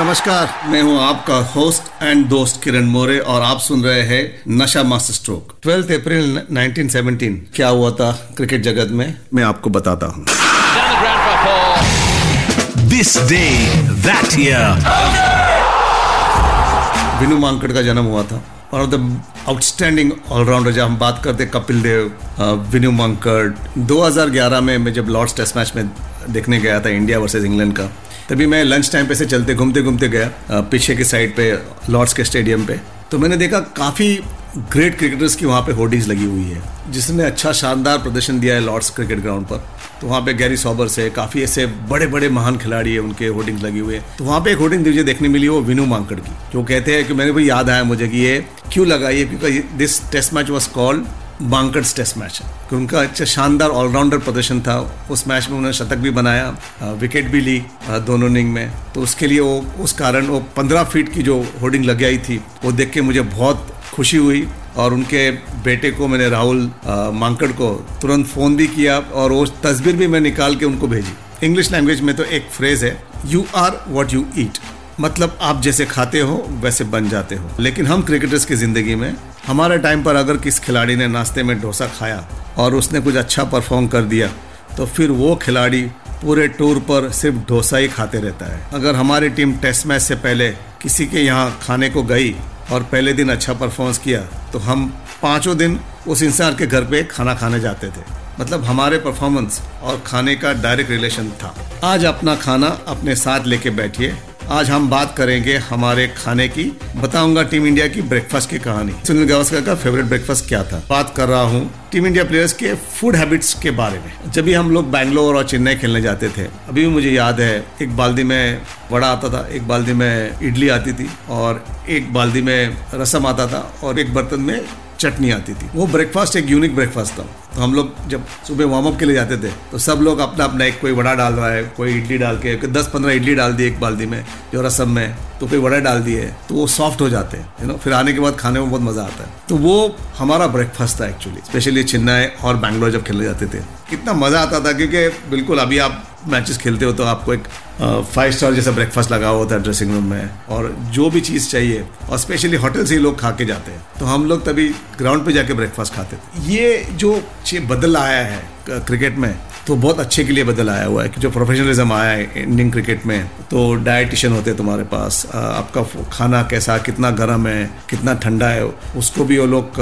नमस्कार। मैं हूँ आपका होस्ट एंड दोस्त किरण मोरे और आप सुन रहे हैं नशा मास्टर स्ट्रोक 12 अप्रैल 1917 क्या हुआ था क्रिकेट जगत में? मैं आपको बताता हूँ। This day that year Vinoo Mankad का जन्म हुआ था। One of the outstanding allrounder जब हम बात करते कपिल देव विनू मांकड़। 2011 में मैं जब लॉर्ड्स टेस्ट मैच में देखने गया था इंडिया वर्सेस इंग्लैंड का तभी मैं लंच टाइम पे से चलते, घूमते घूमते गया पीछे के साइड पे लॉर्ड्स के स्टेडियम पे। तो मैंने देखा काफ़ी ग्रेट क्रिकेटर्स की वहाँ पे होर्डिंग्स लगी हुई है, जिसने अच्छा शानदार प्रदर्शन दिया है लॉर्ड्स क्रिकेट ग्राउंड पर। तो वहाँ पे गैरी सॉबर्स है, काफ़ी ऐसे बड़े बड़े महान खिलाड़ी है, उनके होर्डिंग्स लगी हुई है। तो वहाँ पे एक होर्डिंग मुझे देखने मिली, वो विनू मांकड़ की। जो कहते हैं कि मैंने भी याद आया मुझे कि ये क्यों लगा ये क्योंकि this test match was called Mankad's test match कि उनका अच्छा शानदार ऑलराउंडर प्रदर्शन था। उस मैच में उन्होंने शतक भी बनाया विकेट भी ली दोनों इनिंग में। तो उसके लिए वो, उस कारण वो पंद्रह फीट की जो होर्डिंग लग आई थी, वो देख के मुझे बहुत खुशी हुई और उनके बेटे को मैंने राहुल मांकड़ को तुरंत फ़ोन भी किया और वो तस्वीर भी मैं निकाल के उनको भेजी। इंग्लिश लैंग्वेज में तो एक फ्रेज है you are what you eat मतलब आप जैसे खाते हो, वैसे बन जाते हो। लेकिन हम क्रिकेटर्स की ज़िंदगी में हमारे टाइम पर अगर किस खिलाड़ी ने नाश्ते में डोसा खाया और उसने कुछ अच्छा परफॉर्म कर दिया तो फिर वो खिलाड़ी पूरे टूर पर सिर्फ़ डोसा ही खाते रहता है। अगर हमारी टीम टेस्ट मैच से पहले किसी के यहाँ खाने को गई और पहले दिन अच्छा परफॉर्मेंस किया तो हम पाँचों दिन उस इंसान के घर पे खाना खाने जाते थे। मतलब हमारे परफॉर्मेंस और खाने का डायरेक्ट रिलेशन था। आज अपना खाना अपने साथ लेके बैठिए आज हम बात करेंगे हमारे खाने की। बताऊँगा टीम इंडिया की ब्रेकफास्ट की कहानी। सुनील गावस्कर का फेवरेट ब्रेकफास्ट क्या था? बात कर रहा हूँ टीम इंडिया प्लेयर्स के फ़ूड हैबिट्स के बारे में। जब भी हम लोग बैंगलोर और चेन्नई खेलने जाते थे, अभी भी मुझे याद है, एक बाल्दी में वड़ा आता था, एक बाल्दी में इडली आती थी और एक बाल्दी में रसम आता था और एक बर्तन में चटनी आती थी। वो ब्रेकफास्ट एक यूनिक ब्रेकफास्ट था। तो हम लोग जब सुबह वार्म अप के लिए जाते थे तो सब लोग अपना अपना एक कोई वड़ा डाल रहा है, कोई इडली डाल के दस पंद्रह इडली डाल दी एक बाल्टी में जो रसम में तो कोई वड़ा डाल दिए तो वो सॉफ्ट हो जाते हैं यू नो फिर आने के बाद खाने में बहुत मज़ा आता है। तो वो हमारा ब्रेकफास्ट था एक्चुअली स्पेशली चेन्नई और बैंगलोर जब खेलने जाते थे। कितना मज़ा आता था, क्योंकि बिल्कुल अभी आप मैचेस खेलते हो तो आपको एक फाइव स्टार जैसा ब्रेकफास्ट लगा हुआ था ड्रेसिंग रूम में, और जो भी चीज़ चाहिए, और स्पेशली होटल से ही लोग खा के जाते हैं। तो हम लोग तभी ग्राउंड पे जाके ब्रेकफास्ट खाते थे। ये जो बदल आया है। क्रिकेट में तो बहुत अच्छे के लिए बदल आया हुआ है कि जो प्रोफेशनलिज्म आया है इंडियन क्रिकेट में तो डाइटिशियन होते हैं तुम्हारे पास आपका खाना कैसा, कितना गर्म है, कितना ठंडा है, उसको भी वो लोग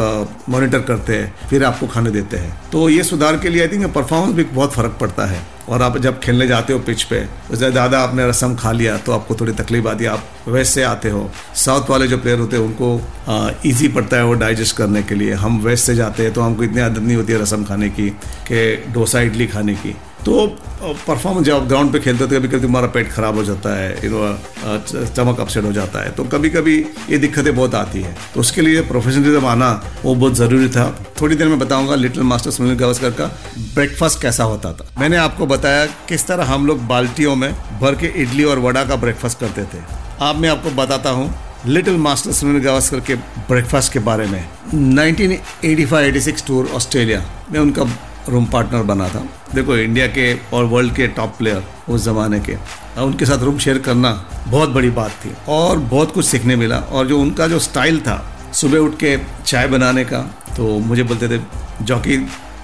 मॉनिटर करते हैं, फिर आपको खाने देते हैं। तो ये सुधार के लिए आई थिंक परफॉर्मेंस भी बहुत फ़र्क पड़ता है। और आप जब खेलने जाते हो पिच पे तो ज़्यादा आपने रसम खा लिया तो आपको थोड़ी तकलीफ़ आती है, आप वेस्ट से आते हो। साउथ वाले जो प्लेयर होते हैं, उनको इजी पड़ता है वो डाइजेस्ट करने के लिए। हम वेस्ट से जाते हैं तो हमको इतनी आदत नहीं होती है रसम खाने की, कि डोसा इडली खाने की। तो परफॉर्मेंस जब ग्राउंड पे खेलते हो तो कभी कभी तुम्हारा पेट खराब हो जाता है यू नो स्टमक अपसेट हो जाता है। तो कभी कभी ये दिक्कतें बहुत आती है। तो उसके लिए प्रोफेशनलिज्म आना, वो बहुत ज़रूरी था। थोड़ी देर में बताऊँगा लिटिल मास्टर सुनील गावस्कर का ब्रेकफास्ट कैसा होता था। मैंने आपको बताया किस तरह हम लोग बाल्टियों में भर के इडली और वड़ा का ब्रेकफास्ट करते थे। अब मैं आपको बताता हूँ लिटिल मास्टर सुनील गावस्कर के ब्रेकफास्ट के बारे में। 1985-86 टूर ऑस्ट्रेलिया में उनका रूम पार्टनर बना था। देखो इंडिया के और वर्ल्ड के टॉप प्लेयर उस ज़माने के। उनके साथ रूम शेयर करना बहुत बड़ी बात थी और बहुत कुछ सीखने मिला। और जो उनका जो स्टाइल था, सुबह उठ के चाय बनाने का तो मुझे बोलते थे, जॉकी,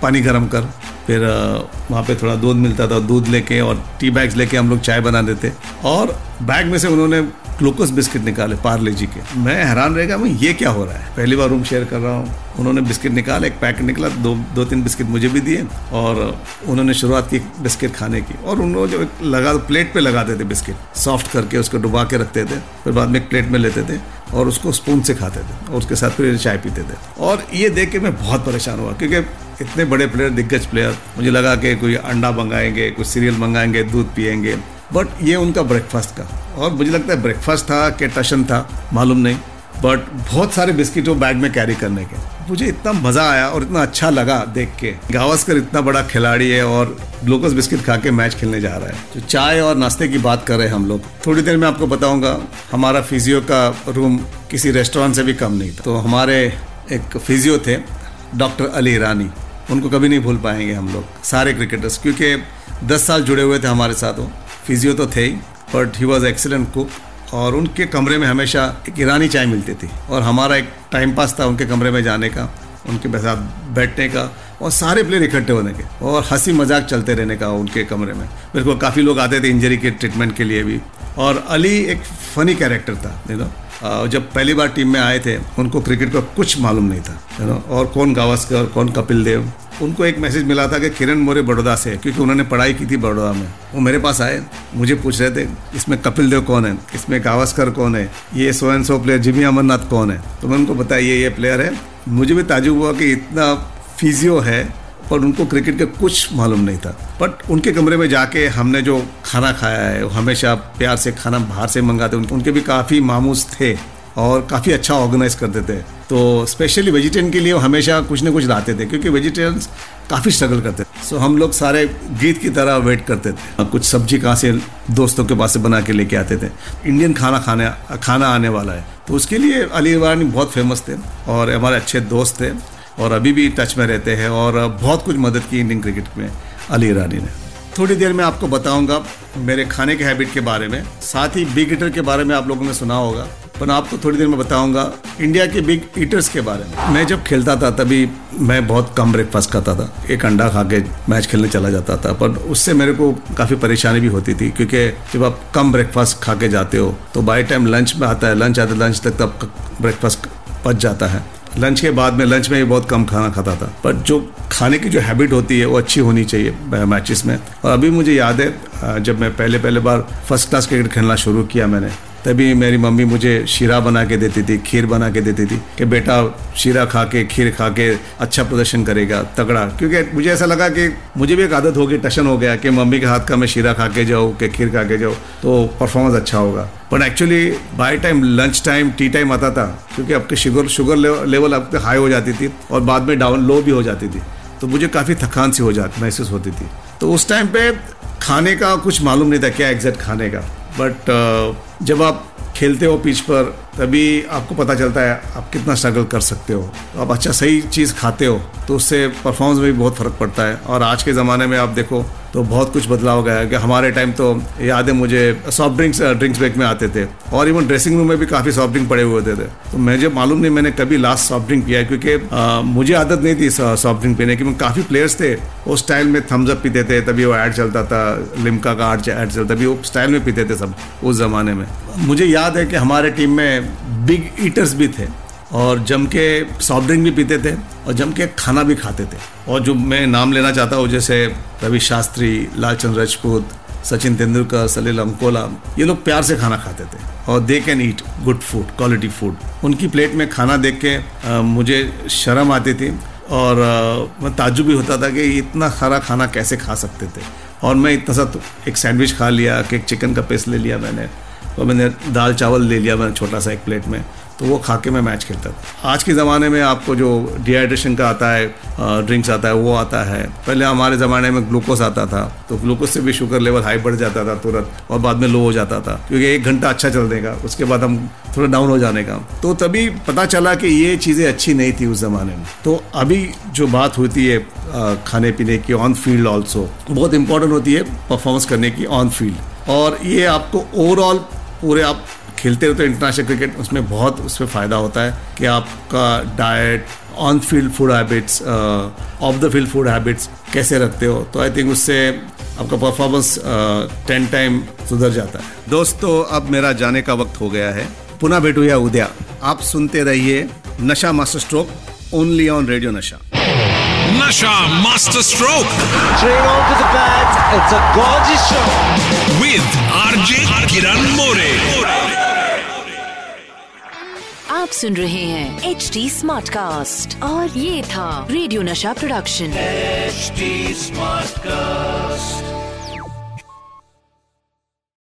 पानी गर्म कर। फिर वहाँ पे थोड़ा दूध मिलता था, दूध लेके और टी बैग्स लेके हम लोग चाय बना देते और बैग में से उन्होंने ग्लूकोज बिस्किट निकाले पार्ले जी के। मैं हैरान रह गया मैं ये क्या हो रहा है? पहली बार रूम शेयर कर रहा हूँ। उन्होंने बिस्किट निकाला, एक पैकेट निकला, दो दो तीन बिस्किट मुझे भी दिए और उन्होंने शुरुआत की बिस्किट खाने की। और उन्होंने एक लगा प्लेट पे लगाते थे बिस्किट सॉफ्ट करके उसको डुबा के रखते थे, फिर बाद में एक प्लेट में लेते थे और उसको स्पून से खाते थे और उसके साथ फिर चाय पीते थे। और ये देख के मैं बहुत परेशान हुआ, क्योंकि इतने बड़े प्लेयर दिग्गज प्लेयर मुझे लगा कि कोई अंडा मंगाएँगे कुछ सीरियल मंगाएँगे, दूध पियेंगे बट ये उनका ब्रेकफास्ट का और मुझे लगता है ब्रेकफास्ट था कि टशन था, मालूम नहीं। बट बहुत सारे बिस्किट वो बैग में कैरी करने के। मुझे इतना मज़ा आया और इतना अच्छा लगा देख के। गावस्कर इतना बड़ा खिलाड़ी है और ग्लूकोज बिस्किट खा के मैच खेलने जा रहा है। तो चाय और नाश्ते की बात कर रहे हैं हम लोग। थोड़ी देर में आपको बताऊँगा, हमारा फिजियो का रूम किसी रेस्टोरेंट से भी कम नहीं था। तो हमारे एक फिजियो थे डॉक्टर अली ईरानी उनको कभी नहीं भूल पाएँगे हम लोग, सारे क्रिकेटर्स क्योंकि दस साल जुड़े हुए थे हमारे साथ वो। फिजियो तो थे ही but he was excellent cook और उनके कमरे में हमेशा एक ईरानी चाय मिलती थी, और हमारा एक टाइम पास था उनके कमरे में जाने का, उनके साथ बैठने का, और सारे प्लेयर इकट्ठे होने के, और हँसी मज़ाक चलते रहने का उनके कमरे में। मेरे को काफ़ी लोग आते थे इंजरी के ट्रीटमेंट के लिए भी, और अली एक फनी कैरेक्टर था यू नो जब पहली बार टीम में आए थे, उनको क्रिकेट का कुछ मालूम नहीं था यू नो और कौन गावस्कर, कौन कपिल देव, उनको एक मैसेज मिला था कि किरण मोरे बड़ौदा से क्योंकि उन्होंने पढ़ाई की थी बड़ौदा में। वो मेरे पास आए, मुझे पूछ रहे थे, इसमें कपिल देव कौन है? इसमें गावस्कर कौन है? ये so and so player Jimmy Amarnath कौन है? तो मैं उनको बताया, ये ये प्लेयर है। मुझे भी ताजुब हुआ कि इतना फिजियो है पर उनको क्रिकेट का कुछ मालूम नहीं था। बट उनके कमरे में जाके हमने जो खाना खाया है हमेशा प्यार से खाना बाहर से मंगाते उन- उनके भी काफ़ी मामूस थे और काफ़ी अच्छा ऑर्गेनाइज करते थे। तो स्पेशली वेजिटेरियन के लिए हमेशा कुछ ना कुछ लाते थे, क्योंकि वेजिटेरियंस काफ़ी स्ट्रगल करते थे। सो हम लोग सारे गीत की तरह वेट करते थे। कुछ सब्ज़ी कहाँ से दोस्तों के पास से बना के लेके आते थे। इंडियन खाना खाने, खाना आने वाला है। तो उसके लिए अली बहुत फ़ेमस थे और हमारे अच्छे दोस्त थे। और अभी भी टच में रहते हैं और बहुत कुछ मदद की इंडियन क्रिकेट में, अली ईरानी ने। थोड़ी देर में आपको बताऊँगा मेरे खाने के हैबिट के बारे में, साथ ही बिग ईटर के बारे में आप लोगों ने सुना होगा, पर आपको थोड़ी देर में बताऊँगा इंडिया के बिग ईटर्स के बारे में। मैं जब खेलता था तभी मैं बहुत कम ब्रेकफास्ट खाता था। एक अंडा खा के मैच खेलने चला जाता था, पर उससे मेरे को काफ़ी परेशानी भी होती थी, क्योंकि जब आप कम ब्रेकफास्ट खा के जाते हो तो बाई टाइम लंच में आता है लंच आते लंच तक तब ब्रेकफास्ट पच जाता है। लंच के बाद में, लंच में भी बहुत कम खाना खाता था। बट जो खाने की जो हैबिट होती है, वो अच्छी होनी चाहिए मैचेस में। और अभी मुझे याद है जब मैं पहले पहले बार फ़र्स्ट क्लास क्रिकेट खेलना शुरू किया मैंने तभी मेरी मम्मी मुझे शीरा बना के देती थी, खीर बना के देती थी कि बेटा शीरा खा के, खीर खा के अच्छा प्रदर्शन करेगा, तगड़ा। क्योंकि मुझे ऐसा लगा कि मुझे भी एक आदत होगी, टशन हो गया कि मम्मी के हाथ का मैं शीरा खा के जाऊँ कि खीर खा के जाऊँ तो परफॉर्मेंस अच्छा होगा। But actually by time lunch time tea time आता था, क्योंकि आपके शुगर शुगर लेवल आपके हाई हो जाती थी और बाद में डाउन लो भी हो जाती थी। तो मुझे काफ़ी थकान सी हो जाती महसूस होती थी। तो उस टाइम पे खाने का कुछ मालूम नहीं था क्या एग्जैक्ट खाने का। बट जब आप खेलते हो पिच पर तभी आपको पता चलता है आप कितना स्ट्रगल कर सकते हो। तो आप अच्छा सही चीज़ खाते हो तो उससे परफॉर्मेंस में भी बहुत फ़र्क पड़ता है। और आज के ज़माने में आप देखो तो बहुत कुछ बदलाव गया है। कि हमारे टाइम तो याद है मुझे सॉफ्ट ड्रिंक्स ड्रिंक्स ब्रेक में आते थे। और इवन ड्रेसिंग रूम में भी काफ़ी सॉफ्ट ड्रिंक पड़े हुए होते थे। तो मुझे मालूम नहीं मैंने कभी लास्ट सॉफ्ट ड्रिंक पिया क्योंकि अ, मुझे आदत नहीं थी सॉफ्ट ड्रिंक पीने की। काफ़ी प्लेयर्स थे उस स्टाइल में थम्स अप पीते थे। तभी वो ऐड चलता था लिमका का ऐड चलता तभी वो स्टाइल में पीते थे सब उस ज़माने में। मुझे याद है कि हमारे टीम में बिग ईटर्स भी थे और जम के सॉफ्ट ड्रिंक भी पीते थे और जम के खाना भी खाते थे। और जो मैं नाम लेना चाहता हूँ जैसे रवि शास्त्री लालचंद राजपूत सचिन तेंदुलकर सलील अंकोला ये लोग प्यार से खाना खाते थे। और they can eat good food quality food उनकी प्लेट में खाना देख के अ, मुझे शर्म आती थी और मैं ताजुब भी होता था कि इतना सारा खाना कैसे खा सकते थे। और मैं इतना सा तो एक सैंडविच खा लिया कि चिकन का पीस ले लिया मैंने। और मैंने दाल चावल ले लिया मैंने छोटा सा एक प्लेट में तो वो खा के मैं मैच खेलता था। आज के ज़माने में आपको जो डिहाइड्रेशन का आता है ड्रिंक्स आता है, वो आता है। पहले हमारे ज़माने में ग्लूकोज आता था तो ग्लूकोज से भी शुगर लेवल हाई बढ़ जाता था तुरंत, और बाद में लो हो जाता था, क्योंकि एक घंटा अच्छा चलने का उसके बाद हम थोड़ा डाउन हो जाने का। तो तभी पता चला कि ये चीज़ें अच्छी नहीं थी उस ज़माने में। तो अभी जो बात होती है खाने पीने की ऑन फ़ील्ड ऑल्सो बहुत इंपॉर्टेंट होती है परफॉर्मेंस करने की ऑन फ़ील्ड और ये आपको ओवरऑल पूरे आप खेलते रहते हो इंटरनेशनल क्रिकेट उसमें बहुत उसमें फ़ायदा होता है कि आपका diet on field food habits off the field food habits कैसे रखते हो? तो आई थिंक उससे आपका परफॉर्मेंस टेन टाइम सुधर जाता है। दोस्तों अब मेरा जाने का वक्त हो गया है। पुनः भेटू या उद्या। आप सुनते रहिए Nasha master stroke only on radio Nasha Nasha master stroke. It's a gorgeous show. With RJ Kiran More. आप सुन रहे हैं एच डी स्मार्ट कास्ट और ये था रेडियो नशा प्रोडक्शन एच स्मार्ट Smartcast.